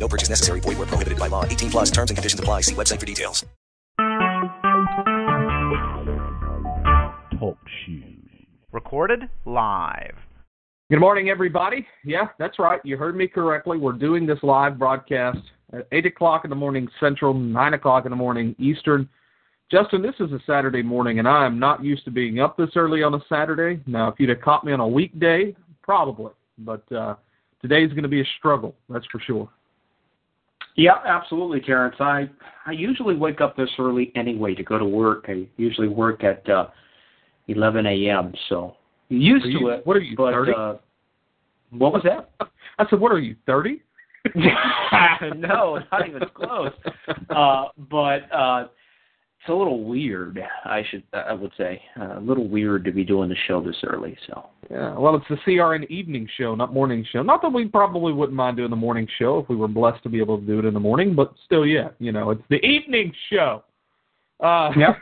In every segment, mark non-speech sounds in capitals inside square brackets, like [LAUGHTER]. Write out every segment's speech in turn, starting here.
No purchase necessary. Void where prohibited by law. 18 plus terms and conditions apply. See website for details. Talk shoes. Recorded live. Good morning, everybody. Yeah, that's right. You heard me correctly. We're doing this live broadcast at 8 o'clock in the morning Central, 9 o'clock in the morning Eastern. Justin, this is a Saturday morning, and I am not used to being up this early on a Saturday. Now, if you'd have caught me on a weekday, probably. But uh, today's going to be a struggle, that's for sure. Yeah, absolutely, Terrence. I I usually wake up this early anyway to go to work. I usually work at uh, 11 a.m. So used you, to it. What are you, but, 30? Uh, what was that? I said, what are you, 30? [LAUGHS] no, not even close. Uh, but uh, it's a little weird. I should, I would say, uh, a little weird to be doing the show this early. So Yeah, well, it's the CRN evening show, not morning show. Not that we probably wouldn't mind doing the morning show if we were blessed to be able to do it in the morning, but still, yeah, you know, it's the evening show. Uh, Yep.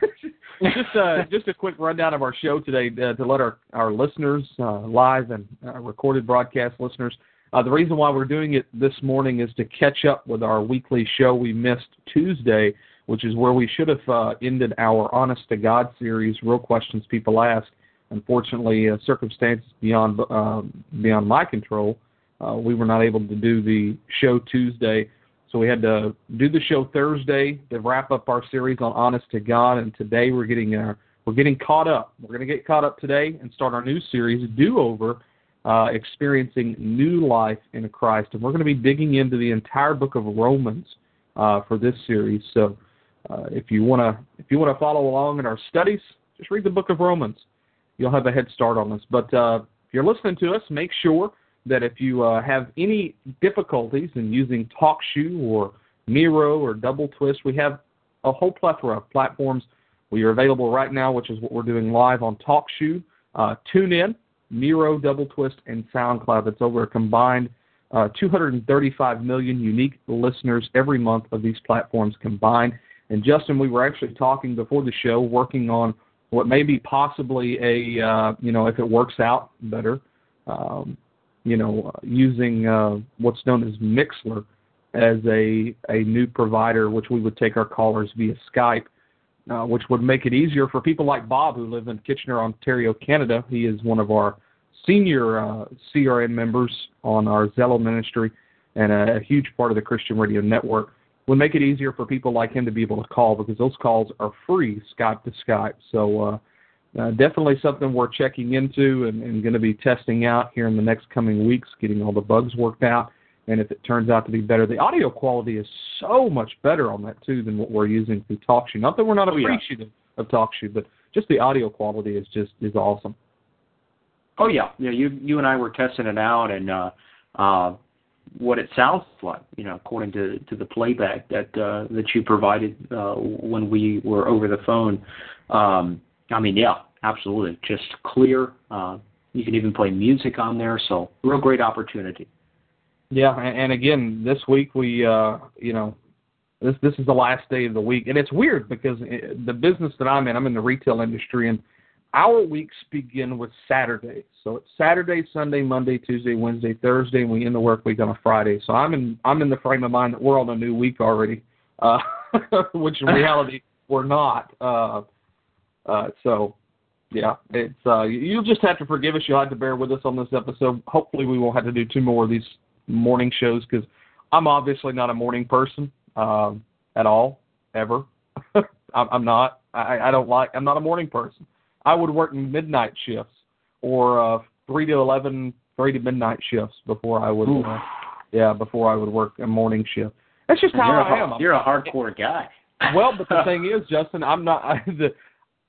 [LAUGHS] just uh, just a quick rundown of our show today uh, to let our our listeners, uh, live and uh, recorded broadcast listeners. Uh, the reason why we're doing it this morning is to catch up with our weekly show we missed Tuesday, which is where we should have uh, ended our Honest to God series, Real Questions People Ask. Unfortunately, uh, circumstances beyond uh, beyond my control, uh, we were not able to do the show Tuesday. So we had to do the show Thursday to wrap up our series on Honest to God, and today we're getting uh, we're getting caught up. We're going to get caught up today and start our new series, Do Over, uh, experiencing new life in Christ, and we're going to be digging into the entire book of Romans for this series. So uh, if you want to if you want to follow along in our studies, just read the book of Romans. You'll have a head start on this. But uh, if you're listening to us, make sure that if you uh, have any difficulties in using TalkShoe or Miro or Double Twist, we have a whole plethora of platforms. We are available right now, which is what we're doing live on TalkShoe, uh, TuneIn, Miro, Double Twist, and SoundCloud. That's over a combined uh, 235 million unique listeners every month of these platforms combined. And Justin, we were actually talking before the show, working on what may be possibly a, uh, you know, if it works out better, um, you know, using uh, what's known as Mixlr as a a new provider, which we would take our callers via Skype, uh, which would make it easier for people like Bob who live in Kitchener, Ontario, Canada. He is one of our senior uh, CRN members on our Zello ministry and a, a huge part of the Christian Radio Network. Would make it easier for people like him to be able to call because those calls are free Skype to Skype. So. Uh, uh, definitely something we're checking into and, and going to be testing out here in the next coming weeks, getting all the bugs worked out. And if it turns out to be better, the audio quality is so much better on that too than what we're using through TalkShoe. Not that we're not Oh, yeah. appreciative of TalkShoe, but just the audio quality is just is awesome. Oh yeah, yeah. You you and I were testing it out, and uh, uh, what it sounds like, you know, according to to the playback that uh, that you provided uh, when we were over the phone. Um, I mean, yeah, absolutely, just clear. Uh, you can even play music on there, so real great opportunity. Yeah, and, and again, this week we, uh, you know, this this is the last day of the week, and it's weird because it, the business that I'm in, I'm in the retail industry, and our weeks begin with Saturday. So it's Saturday, Sunday, Monday, Tuesday, Wednesday, Thursday, and we end the work week on a Friday. So I'm in I'm in the frame of mind that we're on a new week already, uh, [LAUGHS] which in reality [LAUGHS] we're not. Uh, uh, so yeah, it's uh, you- you'll just have to forgive us. You'll have to bear with us on this episode. Hopefully, we won't have to do two more of these morning shows because I'm obviously not a morning person um, at all, ever. [LAUGHS] I'm, I'm not. I, I don't like. I'm not a morning person. I would work midnight shifts or uh, three to eleven, three to midnight shifts before I would. Uh, yeah, before I would work a morning shift. That's just how you're, I am. You're a hardcore guy. well, but the [LAUGHS] thing is, Justin, I'm not. I, [LAUGHS] the,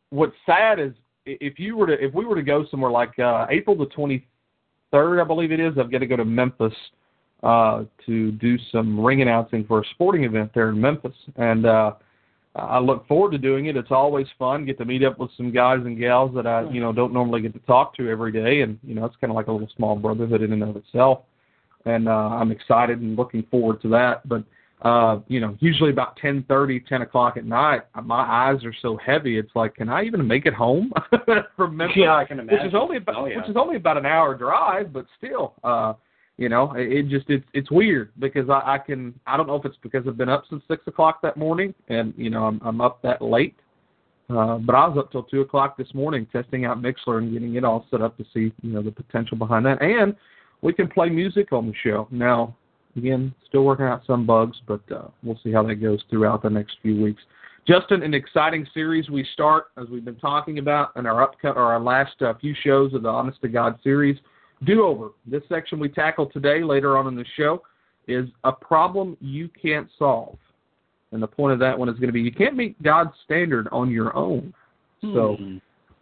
what's sad is if you were to, if we were to go somewhere like uh, April the 23rd, I believe it is, I've got to go to Memphis uh, to do some ring announcing for a sporting event there in Memphis, and uh, I look forward to doing it. It's always fun. Get to meet up with some guys and gals that I, you know, don't normally get to talk to every day, and you know, it's kind of like a little small brotherhood in and of itself. And uh, I'm excited and looking forward to that. But uh, you know, usually about ten thirty, ten o'clock at night, my eyes are so heavy. It's like, can I even make it home [LAUGHS] from Memphis? Yeah, I can imagine. Which is only about, oh, yeah. which is only about an hour drive, but still, uh, you know, it, just it's it's weird because I, I can I don't know if it's because I've been up since six o'clock that morning and you know I'm I'm up that late. Uh, but I was up till two o'clock this morning testing out Mixlr and getting it all set up to see you know the potential behind that. And we can play music on the show now again, still working out some bugs, but uh, we'll see how that goes throughout the next few weeks. Justin, an exciting series we start as we've been talking about in our upcut or our last uh, few shows of the Honest to God series. Do over. This section we tackle today, later on in the show, is a problem you can't solve. And the point of that one is going to be you can't meet God's standard on your own. So, Hmm.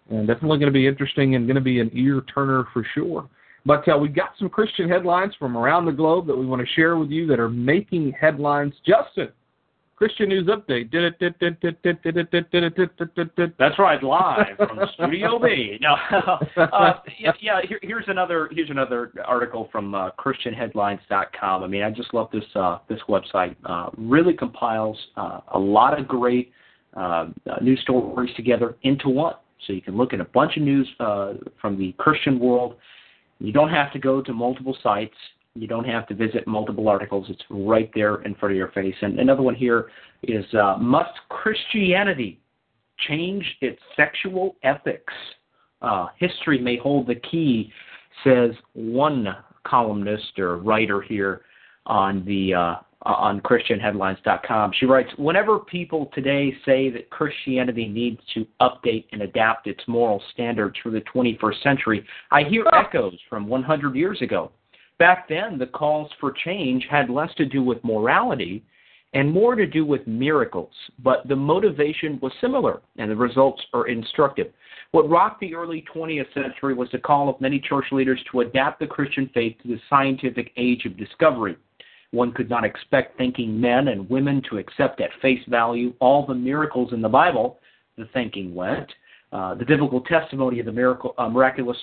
and definitely going to be interesting and going to be an ear turner for sure. But uh, we've got some Christian headlines from around the globe that we want to share with you that are making headlines. Justin, Christian News Update. That's right, live from Studio B. No, uh, yeah, yeah. Here, here's another here's another article from uh, ChristianHeadlines.com. I mean, I just love this uh, this website. Uh, really compiles uh, a lot of great uh, uh, news stories together into one, so you can look at a bunch of news uh, from the Christian world. You don't have to go to multiple sites. You don't have to visit multiple articles. It's right there in front of your face. And another one here is uh, Must Christianity change its sexual ethics? Uh, history may hold the key, says one columnist or writer here on the uh, on ChristianHeadlines.com. She writes, whenever people today say that Christianity needs to update and adapt its moral standards for the 21st century, I hear echoes from 100 years ago. Back then, the calls for change had less to do with morality and more to do with miracles, but the motivation was similar, and the results are instructive. What rocked the early 20th century was the call of many church leaders to adapt the Christian faith to the scientific age of discovery. One could not expect thinking men and women to accept at face value all the miracles in the Bible, the thinking went. Uh, the biblical testimony of the miracle, uh, miraculous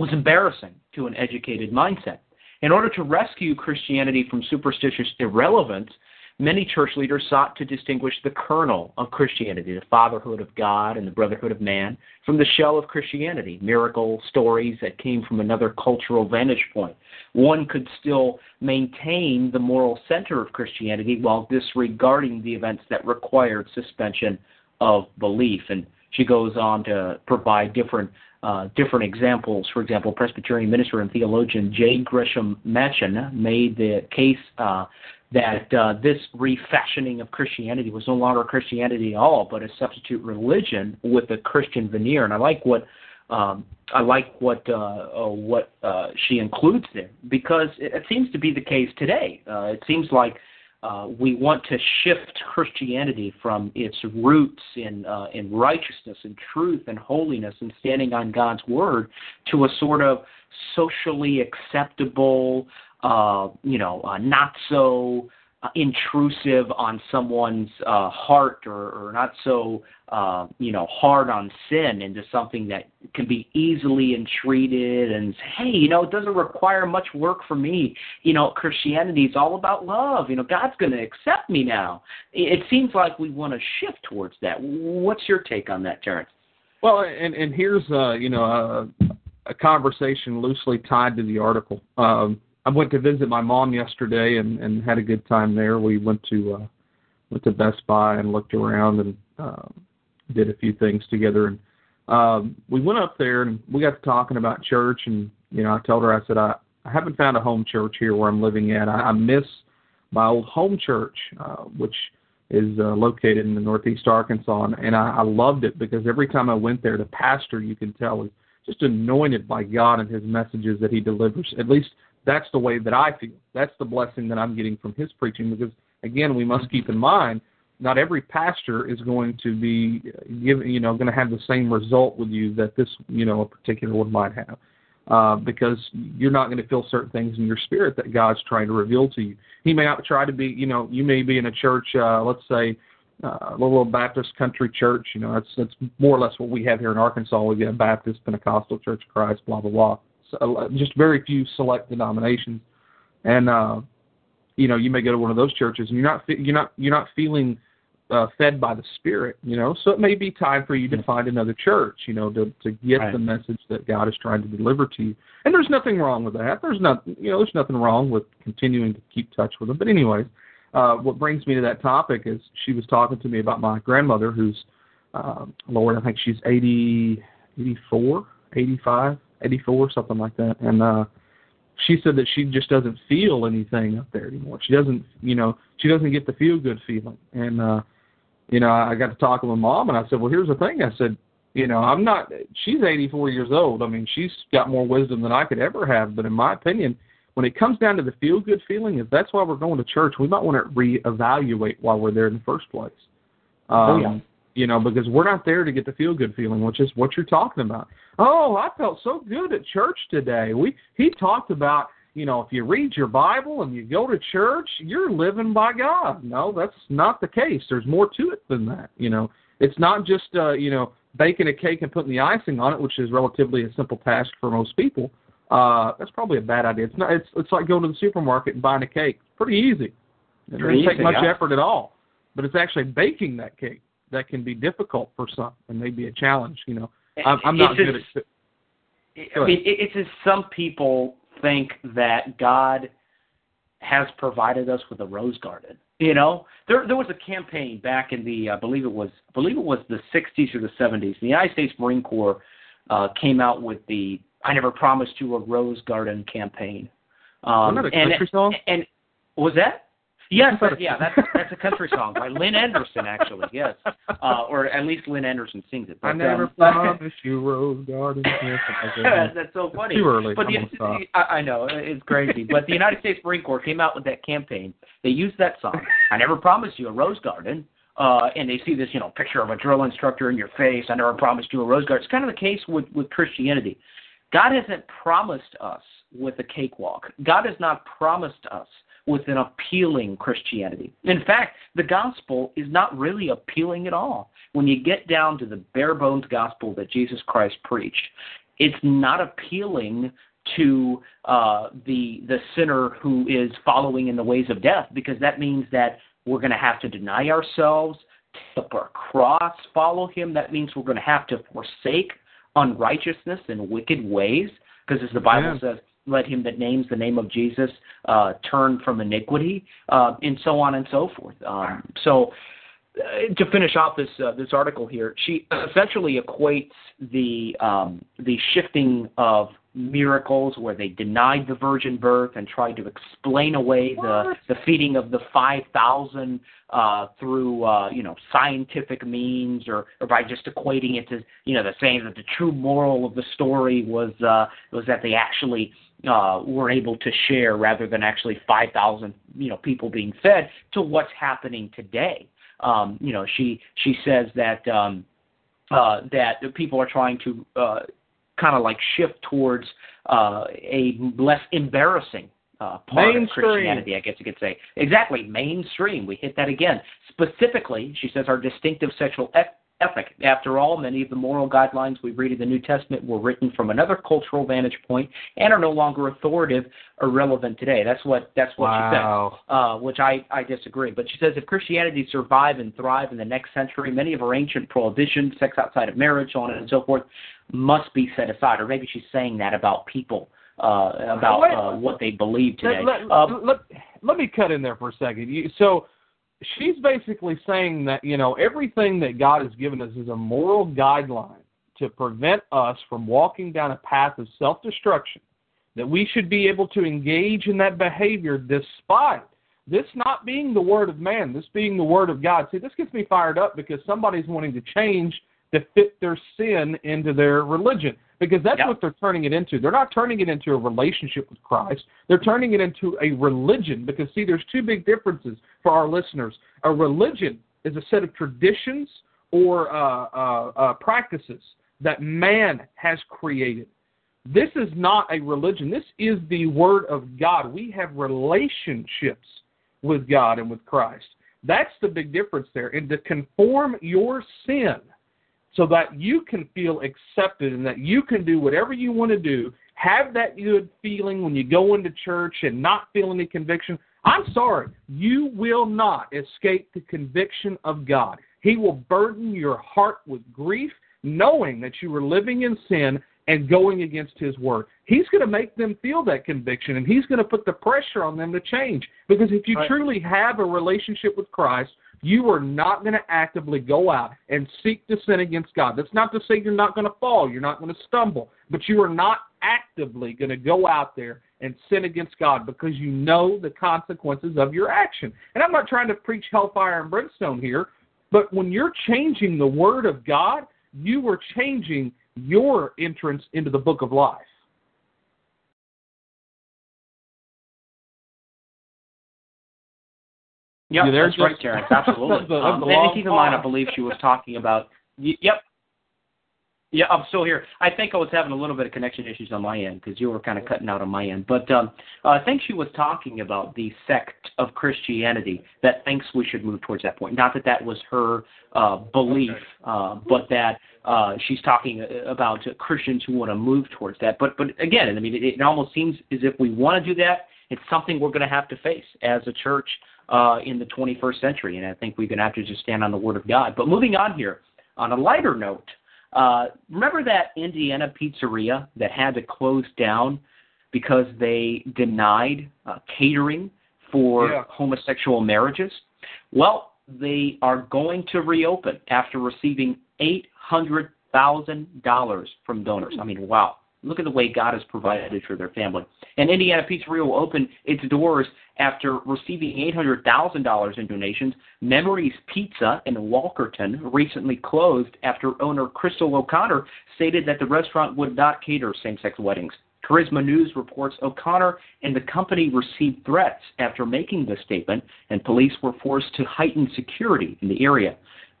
was embarrassing to an educated mindset. In order to rescue Christianity from superstitious irrelevance, many church leaders sought to distinguish the kernel of Christianity, the fatherhood of God and the brotherhood of man, from the shell of Christianity, miracle stories that came from another cultural vantage point. One could still maintain the moral center of Christianity while disregarding the events that required suspension of belief. And she goes on to provide different uh, different examples. For example, Presbyterian minister and theologian J. Gresham Machen made the case uh, that uh, this refashioning of Christianity was no longer Christianity at all, but a substitute religion with a Christian veneer. And I like what um, I like what uh, uh, what uh, she includes there because it, it seems to be the case today. Uh, it seems like uh, we want to shift Christianity from its roots in uh, in righteousness and truth and holiness and standing on God's word to a sort of socially acceptable, uh, you know, uh, not so intrusive on someone's uh, heart or, or not so uh, you know hard on sin into something that can be easily entreated and hey you know it doesn't require much work for me. You know Christianity is all about love. You know God's going to accept me now. It, seems like we want to shift towards that. What's your take on that Terrence? Well, and and here's uh, you know a, a conversation loosely tied to the article. Um, I went to visit my mom yesterday and and had a good time there. We went to uh, went to Best Buy and looked around and um, did a few things together. And um, we went up there and we got to talking about church. And you know, I told her I said I I haven't found a home church here where I'm living at. I, I miss my old home church, uh, which is uh, located in the Northeast Arkansas, and, and I, I loved it because every time I went there, the pastor you can tell is just anointed by God and His messages that He delivers. At least that's the way that I feel. That's the blessing that I'm getting from His preaching. Because again, we must keep in mind not every pastor is going to be giving, you know, going to have the same result with you that this, you know, a particular one might have. Uh, because you're not going to feel certain things in your spirit that God's trying to reveal to you. He may not try to be, you know, you may be in a church, uh, let's say, uh, a little Baptist country church. You know, that's that's more or less what we have here in Arkansas. We get a Baptist, Pentecostal Church of Christ, blah blah blah. Uh, just very few select denominations, and uh, you know, you may go to one of those churches and you're not you're not you're not feeling uh, fed by the Spirit. You know, so it may be time for you to find another church. You know, to to get Right. the message that God is trying to deliver to you. And there's nothing wrong with that. There's not you know, there's nothing wrong with continuing to keep touch with them. But anyways uh, what brings me to that topic is she was talking to me about my grandmother, who's, um, Lord, I think she's 80, 84, 85, 84, something like that. And uh, she said that she just doesn't feel anything up there anymore. She doesn't, you know, she doesn't get the feel good feeling. And, uh, you know, I got to talk to my mom, and I said, well, here's the thing. I said, you know, I'm not. She's 84 years old. I mean, she's got more wisdom than I could ever have. But in my opinion, when it comes down to the feel good feeling, if that's why we're going to church, we might want to reevaluate while we're there in the first place. Um, Oh, yeah. You know, because we're not there to get the feel good feeling, which is what you're talking about. Oh, I felt so good at church today. We he talked about, you know, if you read your Bible and you go to church, you're living by God. No, that's not the case. There's more to it than that. You know, it's not just uh, you know, baking a cake and putting the icing on it, which is relatively a simple task for most people. Uh, that's probably a bad idea. It's not. It's it's like going to the supermarket and buying a cake. It's pretty easy. It doesn't take much effort at all. But it's actually baking that cake that can be difficult for some and maybe a challenge. You know, I'm, I'm not It's good as- at. I mean, it- it's as some people think that God has provided us with a rose garden. You know, there there was a campaign back in the I believe it was I believe it was the 60s or the 70s. The United States Marine Corps uh, came out with the "I Never Promised You a Rose Garden" campaign. Um, Wasn't that a and, country song? And was that? Yes, I that, yeah, that's [LAUGHS] that's a country song by Lynn Anderson, actually. Yes, uh, or at least Lynn Anderson sings it. I But, never um, promised [LAUGHS] you rose garden. Yes, something like that. That's so funny. Too early. But I'm the. [LAUGHS] I, I know it's crazy. but the United States Marine Corps came out with that campaign. They used that song. I never promised you a rose garden. Uh, and they see this, you know, picture of a drill instructor in your face. I never promised you a rose garden. It's kind of the case with with Christianity. God hasn't promised us with a cakewalk. God has not promised us with an appealing Christianity. In fact, the gospel is not really appealing at all. When you get down to the bare bones gospel that Jesus Christ preached, it's not appealing to uh, the the sinner who is following in the ways of death because that means that we're going to have to deny ourselves, take up our cross, follow Him. That means we're going to have to forsake unrighteousness and wicked ways because as the Bible Yeah. says, let him that names the name of Jesus uh, turn from iniquity, uh, and so on and so forth. Um, so, uh, to finish off this uh, this article here, she essentially equates the um, the shifting of miracles where they denied the virgin birth and tried to explain away the the feeding of the five thousand uh, through uh, you know scientific means or, or by just equating it to you know the saying that the true moral of the story was uh, was that they actually uh, were able to share rather than actually 5,000 you know people being fed to what's happening today. Um, you know, she she says that um, uh, that the people are trying to uh, kind of like shift towards uh, a less embarrassing uh, part Mainstream. of Christianity, I guess you could say. Exactly, mainstream. We hit that again. Specifically, she says our distinctive sexual eth- ethic. After all, many of the moral guidelines we read in the New Testament were written from another cultural vantage point and are no longer authoritative or relevant today. That's what that's what she said uh, which I, I disagree. But she says if Christianity survive and thrive in the next century, many of our ancient prohibitions, sex outside of marriage, so on and so forth, must be set aside. Or maybe she's saying that about people, uh, about Wait. uh, what they believe today. Let, let, Um, let, let me cut in there for a second. You, so she's basically saying that you know everything that God has given us is a moral guideline to prevent us from walking down a path of self-destruction. That we should be able to engage in that behavior despite this not being the word of man, this being the word of God. See, this gets me fired up because somebody's wanting to change to fit their sin into their religion because that's what they're turning it into. They're not turning it into a relationship with Christ. They're turning it into a religion because see there's two big differences for our listeners. A religion is a set of traditions or uh, uh, uh, practices that man has created. This is not a religion. This is the Word of God. We have relationships with God and with Christ. That's the big difference there. And to conform your sin so that you can feel accepted and that you can do whatever you want to do, have that good feeling when you go into church and not feel any conviction. I'm sorry, you will not escape the conviction of God. He will burden your heart with grief, knowing that you were living in sin and going against His Word. He's going to make them feel that conviction, and He's going to put the pressure on them to change. Because if you right. truly have a relationship with Christ, you are not going to actively go out and seek to sin against God. That's not to say you're not going to fall, you're not going to stumble, but you are not actively going to go out there and sin against God because you know the consequences of your action. And I'm not trying to preach hellfire and brimstone here, but when you're changing the Word of God, you are changing your entrance into the book of life. Yeah, You there, that's right, Terrence. Absolutely. The- um, and keep in mind, I believe she was talking about. Y- yep. Yeah, I'm still here. I think I was having a little bit of connection issues on my end because you were kind of cutting out on my end. But um, I think she was talking about the sect of Christianity that thinks we should move towards that point. Not that that was her uh, belief, Okay. uh, but that uh, she's talking uh, about Christians who want to move towards that. But but again, I mean, it, it almost seems as if we want to do that. It's something we're going to have to face as a church uh, in the 21st century, and I think we're going to have to just stand on the Word of God. But moving on here, on a lighter note, uh, remember that Indiana pizzeria that had to close down because they denied uh, catering for Yeah. homosexual marriages? Well, they are going to reopen after receiving $800,000 from donors. I mean, wow. Look at the way God has provided for their family. And Indiana Pizzeria will open its doors after receiving $800,000 in donations. Memories Pizza in Walkerton recently closed after owner Crystal O'Connor stated that the restaurant would not cater same-sex weddings. Charisma News reports O'Connor and the company received threats after making this statement, and police were forced to heighten security in the area.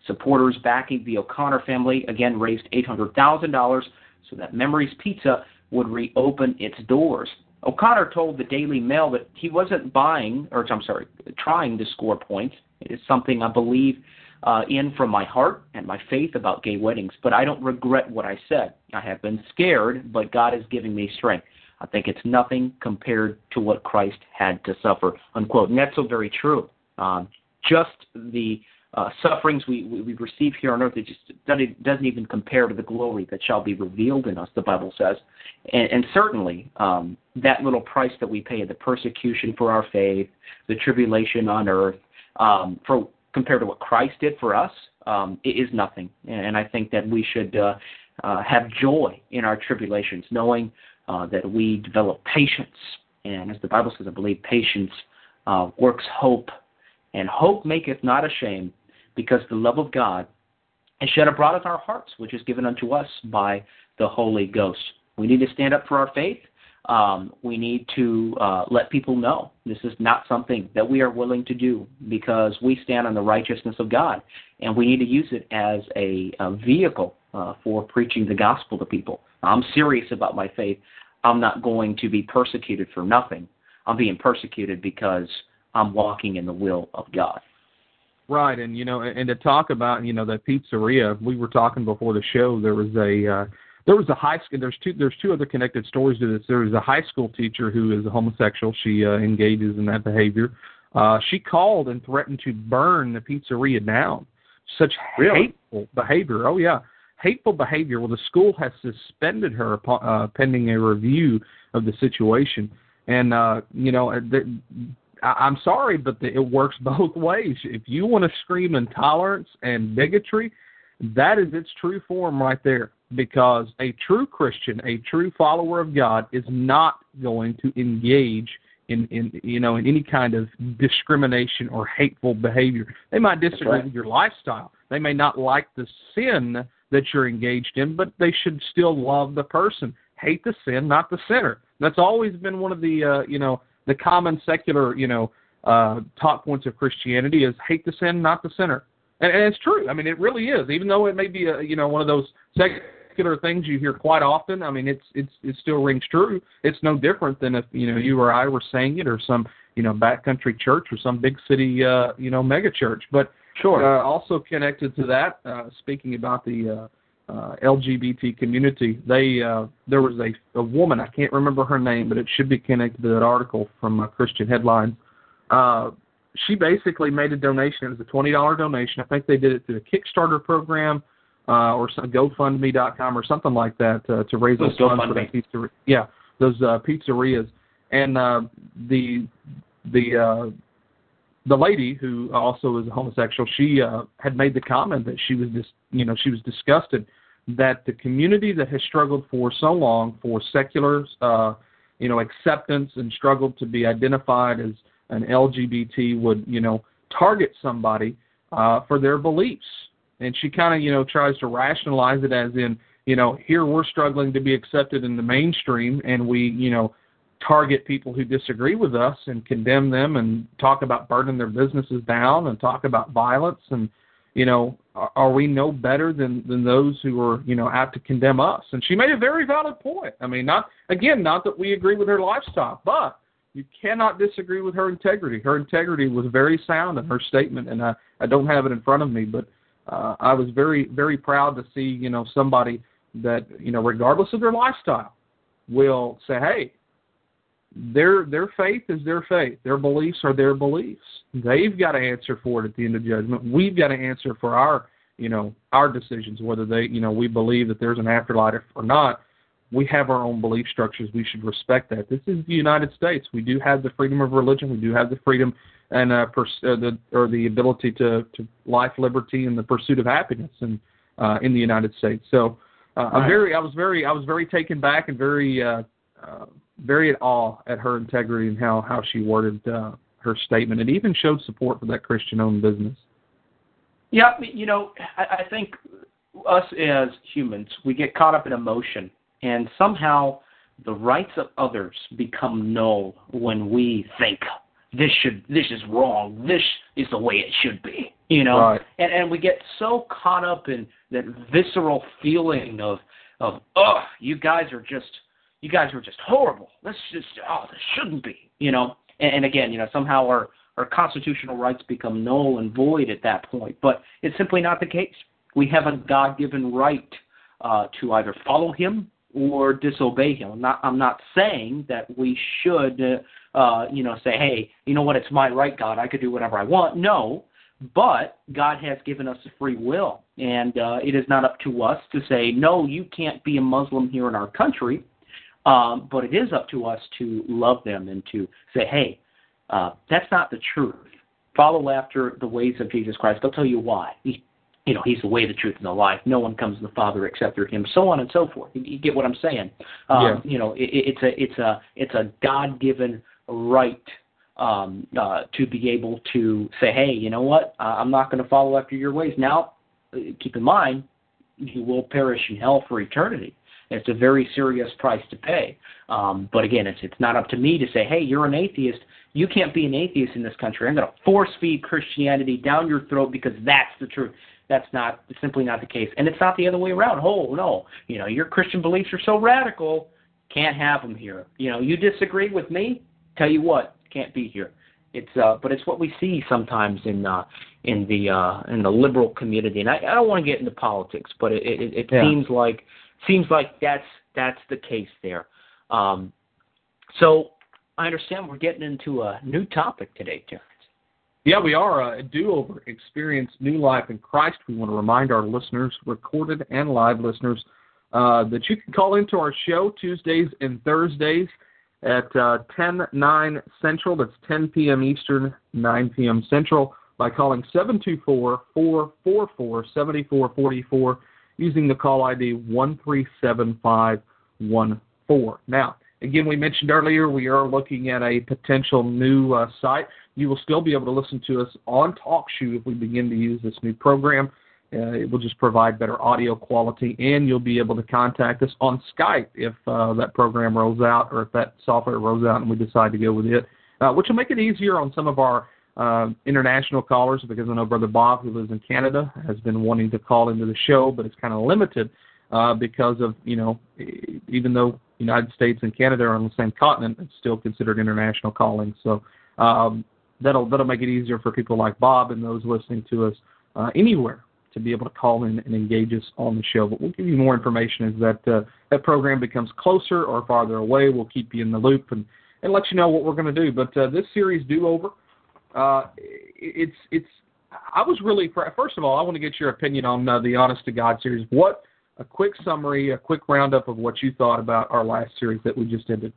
Supporters backing the O'Connor family again raised $800,000 so that Memories Pizza would reopen its doors. O'Connor told the Daily Mail that he wasn't buying, or I'm sorry, trying to score points. It is something I believe uh, in from my heart and my faith about gay weddings, but I don't regret what I said. I have been scared, but God is giving me strength. I think it's nothing compared to what Christ had to suffer, unquote. And that's so very true. Um, just the uh, sufferings we, we, receive here on earth, it just doesn't, doesn't even compare to the glory that shall be revealed in us, the Bible says. And, and certainly, um, that little price that we pay, the persecution for our faith, the tribulation on earth, um, for compared to what Christ did for us, um, it is nothing. And I think that we should uh, uh, have joy in our tribulations, knowing uh, that we develop patience. And as the Bible says, I believe patience uh, works hope, and hope maketh not ashamed, because the love of God is shed abroad in our hearts, which is given unto us by the Holy Ghost. We need to stand up for our faith. Um, we need to uh, let people know this is not something that we are willing to do because we stand on the righteousness of God, and we need to use it as a, a vehicle uh, for preaching the gospel to people. I'm serious about my faith. I'm not going to be persecuted for nothing. I'm being persecuted because I'm walking in the will of God. Right, and you know, and to talk about you know that pizzeria, we were talking before the show. There was a uh, there was a high school. There's two there's two other connected stories to this. There was a high school teacher who is a homosexual. She uh, engages in that behavior. Uh, she called and threatened to burn the pizzeria down. Such Really? hateful behavior. Oh yeah, hateful behavior. Well, the school has suspended her upon, uh, pending a review of the situation. And uh, you know, uh, the, I- I'm sorry, but the, it works [LAUGHS] both ways. If you want to scream intolerance and bigotry, that is its true form right there. Because a true Christian, a true follower of God, is not going to engage in, in you know in any kind of discrimination or hateful behavior. They might disagree right. with your lifestyle. They may not like the sin that you're engaged in, but they should still love the person. Hate the sin, not the sinner. That's always been one of the uh, you know the common secular you know uh, talk points of Christianity is hate the sin, not the sinner. And, and it's true. I mean, it really is. Even though it may be a you know one of those secular things you hear quite often. I mean, it's it's it still rings true. It's no different than if you know you or I were saying it, or some you know backcountry church or some big city uh, you know mega church. But Sure. uh, also connected to that, uh, speaking about the uh, uh, LGBT community, they uh, there was a, a woman I can't remember her name, but it should be connected to that article from uh, Christian Headlines. Uh, she basically made a donation. It was a twenty dollar donation. I think they did it through the Kickstarter program uh, or some GoFundMe.com or something like that uh, to raise Those funds for the pizzeria. Yeah, those uh, pizzerias. And uh, the the uh, the lady who also is a homosexual, she uh, had made the comment that she was just, you know, she was disgusted that the community that has struggled for so long for secular, uh, you know, acceptance and struggled to be identified as an LGBT would, you know, target somebody uh, for their beliefs. And she kind of, you know, tries to rationalize it as in, you know, here we're struggling to be accepted in the mainstream, and we, you know, target people who disagree with us and condemn them and talk about burning their businesses down and talk about violence and you know are, we no better than than those who are you know out to condemn us? And she made a very valid point. I mean not again not that we agree with her lifestyle but you cannot disagree with her integrity. Her integrity was very sound in her statement and i i don't have it in front of me but uh, i was very very proud to see you know somebody that you know regardless of their lifestyle will say hey their their faith is their faith. Their beliefs are their beliefs. They've got to answer for it at the end of judgment. We've got to answer for our you know our decisions, whether they you know we believe that there's an afterlife or not. We have our own belief structures. We should respect that. This is the United States. We do have the freedom of religion. We do have the freedom and uh, pers- uh, the or the ability to to life, liberty, and the pursuit of happiness in uh, in the United States. So uh, I'm very I was very I was very taken back and very uh, uh, very at awe at her integrity and how how she worded uh, her statement. It even showed support for that Christian-owned business. Yeah, you know, I, I think us as humans, we get caught up in emotion, and somehow the rights of others become null when we think this should, this is wrong, this is the way it should be. You know, Right. and and we get so caught up in that visceral feeling of of oh, you guys are just, you guys were just horrible. This just, oh, this shouldn't be. You know, and, and again, you know, somehow our our constitutional rights become null and void at that point. But it's simply not the case. We have a God-given right uh, to either follow Him or disobey Him. I'm not, I'm not saying that we should, uh, uh, you know, say, hey, you know what, it's my right, God, I could do whatever I want. No, but God has given us free will, and uh, it is not up to us to say, no, you can't be a Muslim here in our country. Um, but it is up to us to love them and to say, hey, uh, that's not the truth. Follow after the ways of Jesus Christ. They'll tell you why. He, you know, He's the way, the truth, and the life. No one comes to the Father except through Him. So on and so forth. You, you get what I'm saying? Um, Yeah. You know, it, it's a it's a it's a God-given right um, uh, to be able to say, hey, you know what? Uh, I'm not going to follow after your ways. Now, uh, keep in mind, you will perish in hell for eternity. It's a very serious price to pay. Um, but again, it's it's not up to me to say, hey, you're an atheist. You can't be an atheist in this country. I'm going to force feed Christianity down your throat because that's the truth. That's not simply not the case, and it's not the other way around. Oh no, you know your Christian beliefs are so radical, can't have them here. You know you disagree with me. Tell you what, can't be here. It's uh, but it's what we see sometimes in uh, in the uh, in the liberal community, and I, I don't want to get into politics, but it it, it Yeah. seems like seems like that's that's the case there. Um, so I understand we're getting into a new topic today, Terrence. Yeah, we are uh, a do-over. Experience new life in Christ. We want to remind our listeners, recorded and live listeners, uh, that you can call into our show Tuesdays and Thursdays at uh, 10, 9 Central. That's 10 p.m. Eastern, 9 p.m. Central by calling 724-444-7444 using the call ID 137514. Now, again, we mentioned earlier we are looking at a potential new uh, site. You will still be able to listen to us on TalkShoe if we begin to use this new program. Uh, it will just provide better audio quality, and you'll be able to contact us on Skype if uh, that program rolls out or if that software rolls out and we decide to go with it, uh, which will make it easier on some of our uh, international callers because I know Brother Bob, who lives in Canada, has been wanting to call into the show, but it's kind of limited uh, because of, you know, even though United States and Canada are on the same continent, it's still considered international calling. So Um, that'll that'll make it easier for people like Bob and those listening to us uh, anywhere to be able to call in and engage us on the show. But we'll give you more information as that uh, that program becomes closer or farther away. We'll keep you in the loop and and let you know what we're going to do. But uh, this series do over. Uh, it's it's. I was really first of all, I want to get your opinion on uh, the Honest to God series. What a quick summary, a quick roundup of what you thought about our last series that we just ended.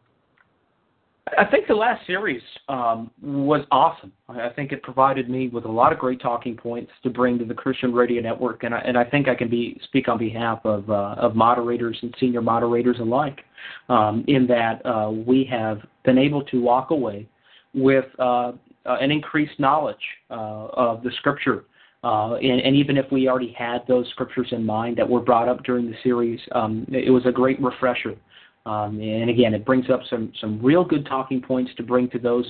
I think the last series um, was awesome. I think it provided me with a lot of great talking points to bring to the Christian Radio Network, and I, and I think I can be speak on behalf of uh, of moderators and senior moderators alike, um, in that uh, we have been able to walk away with uh, uh an increased knowledge uh, of the Scripture. Uh, and, and, even if we already had those scriptures in mind that were brought up during the series, um, it was a great refresher um, and again, it brings up some, some real good talking points to bring to those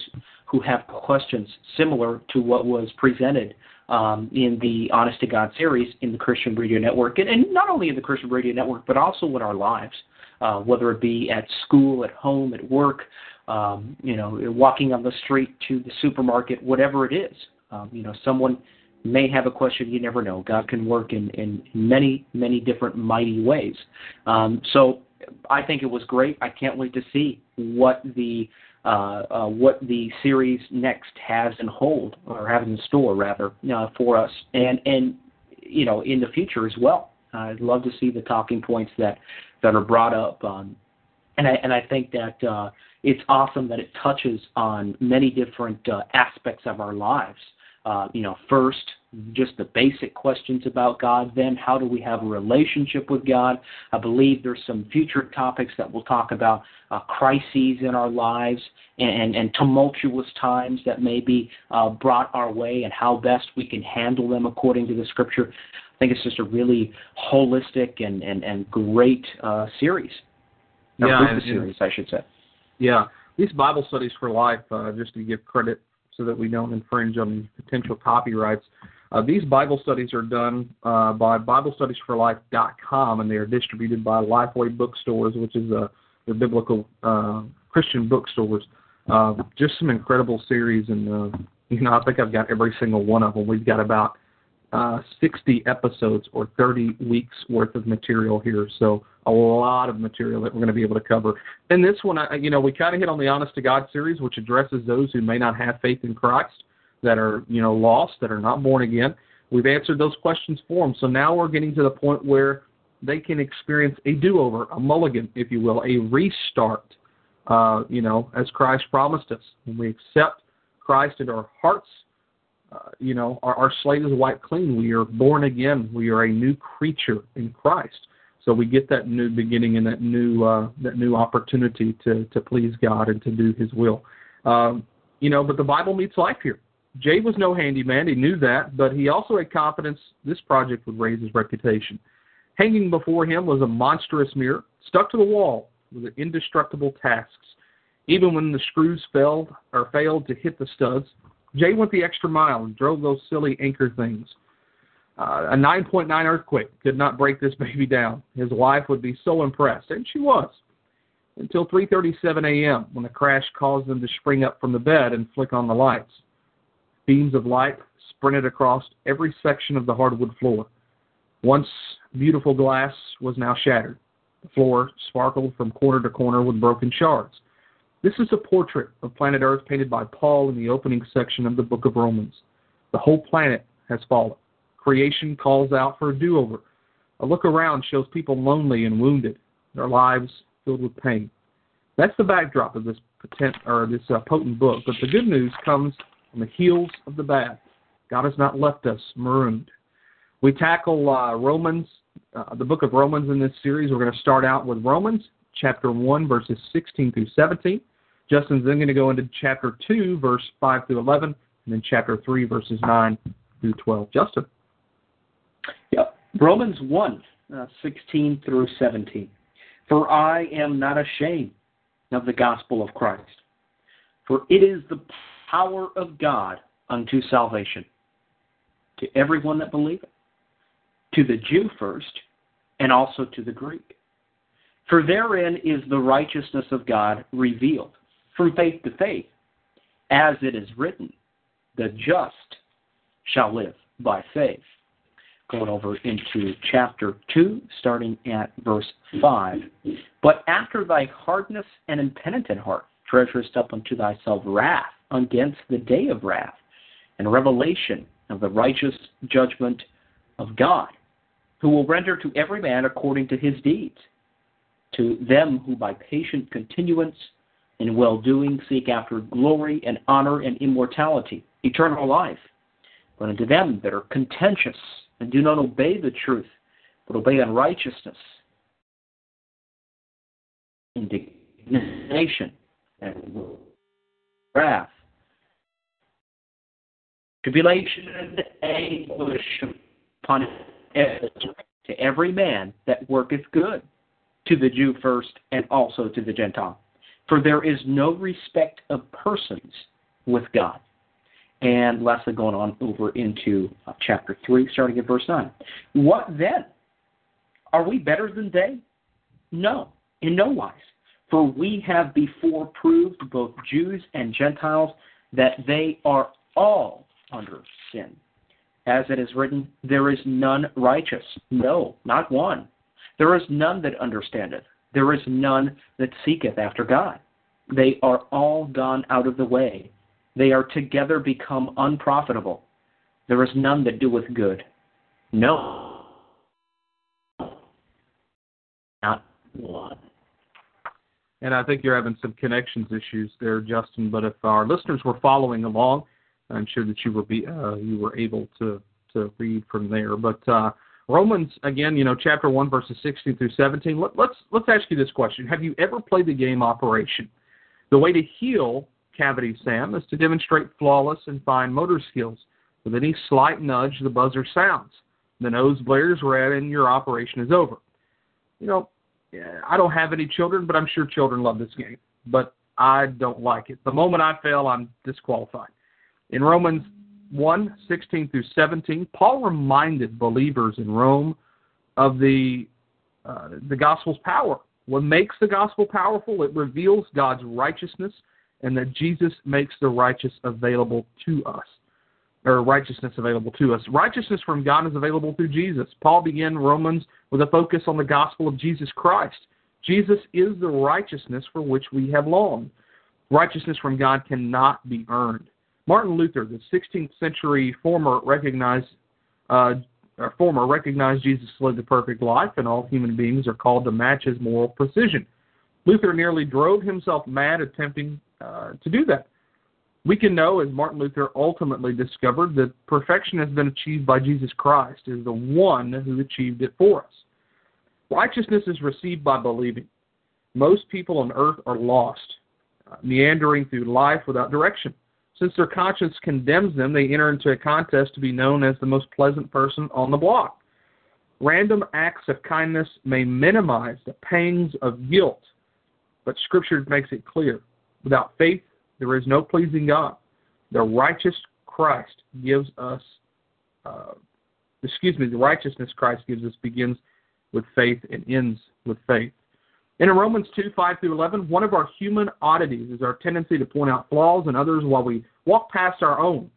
who have questions similar to what was presented um, in the Honest to God series in the Christian Radio Network, and, and, not only in the Christian Radio Network, but also in our lives, uh, whether it be at school, at home, at work, um, you know, walking on the street to the supermarket, whatever it is. Um, you know, someone may have a question. You never know. God can work in, in many, many different mighty ways. Um, so I think it was great. I can't wait to see what the uh, uh, what the series next has in hold or has in store rather uh, for us, and and you know in the future as well. I'd love to see the talking points that that are brought up, um, and I and I think that uh, it's awesome that it touches on many different uh, aspects of our lives. Uh, you know, first just the basic questions about God. Then, how do we have a relationship with God? I believe there's some future topics that we'll talk about uh, crises in our lives and, and, and tumultuous times that may be uh, brought our way and how best we can handle them according to the Scripture. I think it's just a really holistic and, and, and great uh, series. yeah, and, series, I should say. Yeah, these Bible studies for life, uh, just to give credit so that we don't infringe on potential copyrights. Uh, these Bible studies are done uh, by BibleStudiesForLife.com, and they are distributed by Lifeway Bookstores, which is a the biblical uh, Christian bookstores. Uh, just some incredible series, and uh, you know I think I've got every single one of them. We've got about uh, 60 episodes or 30 weeks worth of material here, so a lot of material that we're going to be able to cover. And this one, I, you know, we kind of hit on the Honest to God series, which addresses those who may not have faith in Christ that are you know lost, that are not born again. We've answered those questions for them. So now we're getting to the point where they can experience a do-over, a mulligan, if you will, a restart. Uh, you know, as Christ promised us, when we accept Christ into our hearts, uh, you know, our, our slate is wiped clean. We are born again. We are a new creature in Christ. So we get that new beginning and that new uh, that new opportunity to to please God and to do His will. Um, you know, but the Bible meets life here. Jay was no handyman, he knew that, but he also had confidence this project would raise his reputation. Hanging before him was a monstrous mirror, stuck to the wall with indestructible tasks. Even when the screws failed or failed to hit the studs, Jay went the extra mile and drove those silly anchor things. Uh, a 9.9 earthquake could not break this [LAUGHS] baby down. His wife would be so impressed, and she was, until 3:37 a.m. when the crash caused them to spring up from the bed and flick on the lights. Beams of light sprinted across every section of the hardwood floor. Once beautiful glass was now shattered. The floor sparkled from corner to corner with broken shards. This is a portrait of planet Earth painted by Paul in the opening section of the book of Romans. The whole planet has fallen. Creation calls out for a do over. A look around shows people lonely and wounded, their lives filled with pain. That's the backdrop of this potent, or this uh, potent book. But the good news comes on the heels of the bad. God has not left us marooned. We tackle uh, Romans, uh, the book of Romans in this series. We're going to start out with Romans chapter 1, verses 16 through 17. Justin's then going to go into chapter 2, verse 5 through 11, and then chapter 3, verses 9 through 12. Justin. Yep. Romans 1, uh, 16 through 17. For I am not ashamed of the gospel of Christ, for it is the power of God unto salvation to everyone that believeth, to the Jew first, and also to the Greek. For therein is the righteousness of God revealed from faith to faith. as it is written, the just shall live by faith. Going over into chapter 2, starting at verse 5. But after thy hardness and impenitent heart treasurest up unto thyself wrath against the day of wrath and revelation of the righteous judgment of God, who will render to every man according to his deeds. To them who by patient continuance in well doing seek after glory and honor and immortality, eternal life. But unto them that are contentious and do not obey the truth, but obey unrighteousness, indignation and wrath, tribulation and anguish upon to every man that worketh good, to the Jew first and also to the Gentile. For there is no respect of persons with God. And lastly, going on over into uh, chapter 3, starting at verse 9. What then? Are we better than they? No, in no wise. For we have before proved, both Jews and Gentiles, that they are all under sin. As it is written, There is none righteous, no, not one. There is none that understandeth. There is none that seeketh after God. They are all gone out of the way. They are together become unprofitable. There is none that doeth good. No. Not one. And I think you're having some connections issues there, Justin. But if our listeners were following along, I'm sure that you were be uh, you were able to to read from there. But uh, Romans again, you know, chapter one, verses 16 through 17. Let, let's let's ask you this question: Have you ever played the game Operation? The way to heal cavity SAM is to demonstrate flawless and fine motor skills. With any slight nudge, the buzzer sounds. The nose blares red, and your operation is over. You know, I don't have any children, but I'm sure children love this game. But I don't like it. The moment I fail, I'm disqualified. In Romans 1 16 through 17, Paul reminded believers in Rome of the, uh, the gospel's power. What makes the gospel powerful? It reveals God's righteousness and that Jesus makes the righteous available to us, or righteousness available to us. Righteousness from God is available through Jesus. Paul began Romans with a focus on the gospel of Jesus Christ. Jesus is the righteousness for which we have longed. Righteousness from God cannot be earned. Martin Luther, the 16th century former recognized uh, former recognized Jesus lived a perfect life, and all human beings are called to match his moral precision. Luther nearly drove himself mad attempting uh, to do that. We can know, as Martin Luther ultimately discovered, that perfection has been achieved by Jesus Christ, is the one who achieved it for us. Righteousness is received by believing. Most people on earth are lost, uh, meandering through life without direction. Since their conscience condemns them, they enter into a contest to be known as the most pleasant person on the block. Random acts of kindness may minimize the pangs of guilt, but Scripture makes it clear without faith, there is no pleasing God. The righteous Christ gives us, uh, excuse me, the righteousness Christ gives us begins with faith and ends with faith. In Romans 2 5 through 11, one of our human oddities is our tendency to point out flaws in others while we walk past our own.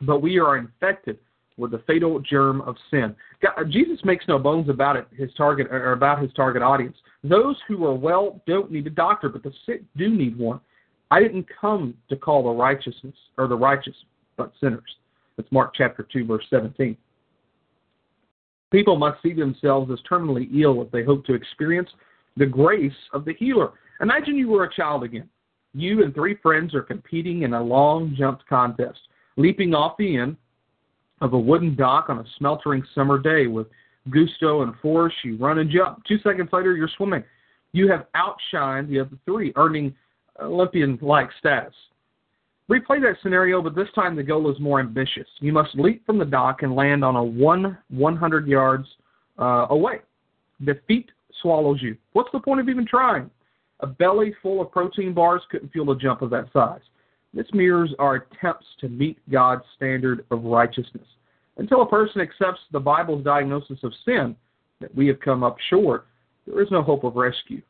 But we are infected with the fatal germ of sin. God, Jesus makes no bones about it. His target or about his target audience. Those who are well don't need a doctor, but the sick do need one. I didn't come to call the righteousness or the righteous, but sinners. That's Mark chapter two, verse seventeen. People must see themselves as terminally ill if they hope to experience the grace of the healer. Imagine you were a child again. You and three friends are competing in a long jump contest, leaping off the end of a wooden dock on a smeltering summer day with gusto and force. You run and jump. Two seconds later, you're swimming. You have outshined the other three, earning Olympian like status. Replay that scenario, but this time the goal is more ambitious. You must leap from the dock and land on a one 100 yards uh, away. Defeat swallows you. What's the point of even trying? A belly full of protein bars couldn't fuel a jump of that size. This mirrors our attempts to meet God's standard of righteousness. Until a person accepts the Bible's diagnosis of sin, that we have come up short, there is no hope of rescue.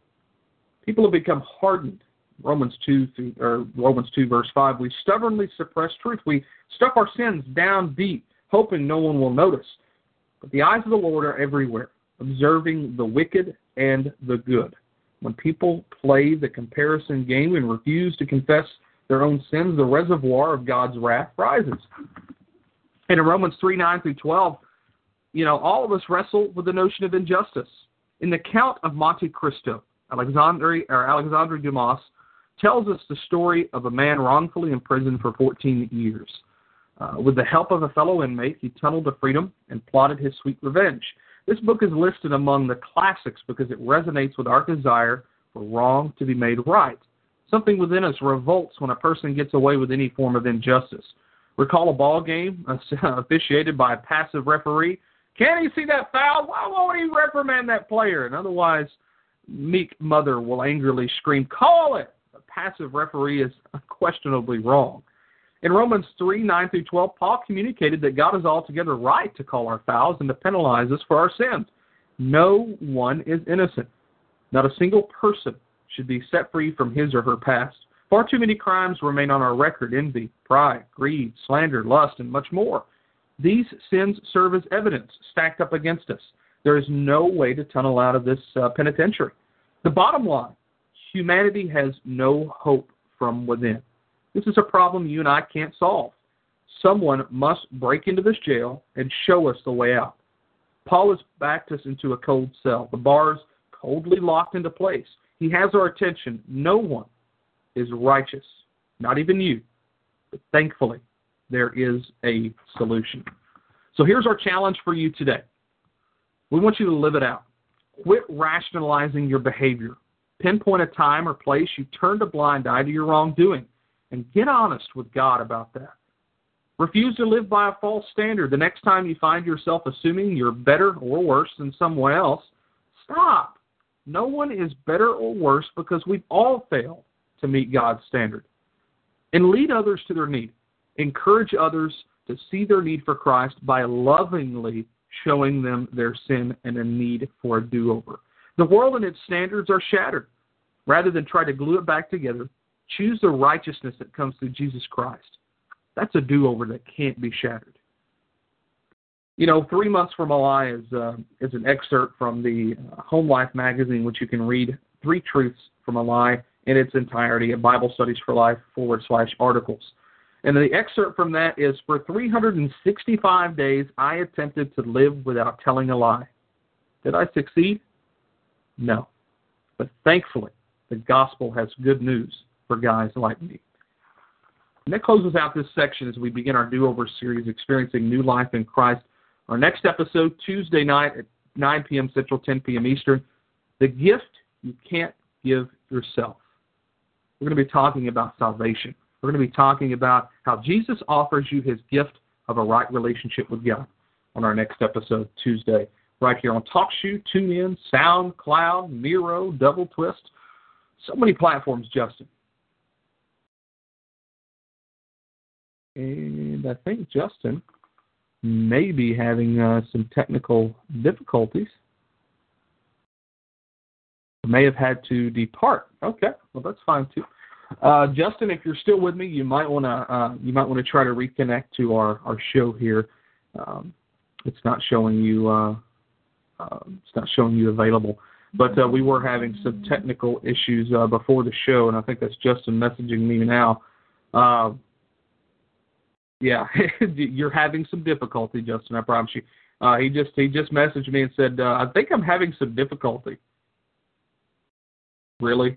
People have become hardened. Romans 2 through, or Romans 2 verse 5, we stubbornly suppress truth. We stuff our sins down deep, hoping no one will notice. But the eyes of the Lord are everywhere, observing the wicked and the good. When people play the comparison game and refuse to confess their own sins, the reservoir of God's wrath rises. And in Romans 3 9 through 12, you know, all of us wrestle with the notion of injustice. In the Count of Monte Cristo, Alexandre, or Alexandre Dumas tells us the story of a man wrongfully imprisoned for 14 years. Uh, with the help of a fellow inmate, he tunneled to freedom and plotted his sweet revenge. This book is listed among the classics because it resonates with our desire for wrong to be made right. Something within us revolts when a person gets away with any form of injustice. Recall a ball game [LAUGHS] officiated by a passive referee. Can he see that foul? Why won't he reprimand that player? And otherwise, meek mother will angrily scream, Call it! A passive referee is [LAUGHS] unquestionably wrong. In Romans 3 9 through 12, Paul communicated that God is altogether right to call our fouls and to penalize us for our sins. No one is innocent. Not a single person should be set free from his or her past. Far too many crimes remain on our record envy, pride, greed, slander, lust, and much more. These sins serve as evidence stacked up against us. There is no way to tunnel out of this uh, penitentiary. The bottom line humanity has no hope from within. This is a problem you and I can't solve. Someone must break into this jail and show us the way out. Paul has backed us into a cold cell, the bars coldly locked into place. He has our attention. No one is righteous, not even you. But thankfully, there is a solution. So here's our challenge for you today. We want you to live it out. Quit rationalizing your behavior. Pinpoint a time or place you turned a blind eye to your wrongdoing and get honest with God about that. Refuse to live by a false standard. The next time you find yourself assuming you're better or worse than someone else, stop. No one is better or worse because we've all failed to meet God's standard. And lead others to their need. Encourage others to see their need for Christ by lovingly showing them their sin and a need for a do over. The world and its standards are shattered. Rather than try to glue it back together, choose the righteousness that comes through Jesus Christ. That's a do over that can't be shattered. You know, Three Months from a Lie is, uh, is an excerpt from the Home Life magazine, which you can read Three Truths from a Lie in its entirety at Bible Studies for Life forward slash articles. And the excerpt from that is For 365 days, I attempted to live without telling a lie. Did I succeed? No. But thankfully, the gospel has good news for guys like me. And that closes out this section as we begin our do over series, Experiencing New Life in Christ. Our next episode, Tuesday night at 9 p.m. Central, 10 p.m. Eastern The Gift You Can't Give Yourself. We're going to be talking about salvation. We're going to be talking about how Jesus offers you his gift of a right relationship with God on our next episode, Tuesday, right here on TalkShoe, TuneIn, SoundCloud, Miro, Double Twist. So many platforms, Justin. And I think Justin may be having uh, some technical difficulties. May have had to depart. Okay, well that's fine too. Uh, Justin, if you're still with me, you might want to uh, you might want to try to reconnect to our our show here. Um, it's not showing you uh, uh it's not showing you available, but uh, we were having some technical issues uh, before the show, and I think that's Justin messaging me now. Yeah, [LAUGHS] you're having some difficulty, Justin. I promise you. he just he just messaged me and said, "I think I'm having some difficulty." Really?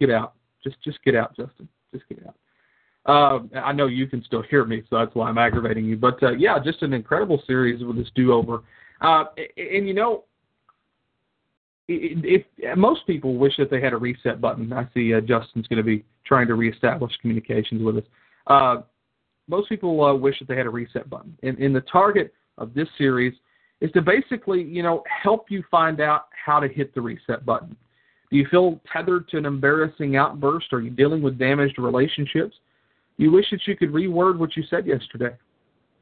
Get out. Just just get out, Justin. Just get out. Uh, I know you can still hear me, so that's why I'm aggravating you. But uh, yeah, just an incredible series with this do-over. Uh, and you know, if, if most people wish that they had a reset button, I see uh, Justin's going to be trying to reestablish communications with us. Most people uh, wish that they had a reset button, and, and the target of this series is to basically, you know, help you find out how to hit the reset button. Do you feel tethered to an embarrassing outburst? Are you dealing with damaged relationships? You wish that you could reword what you said yesterday.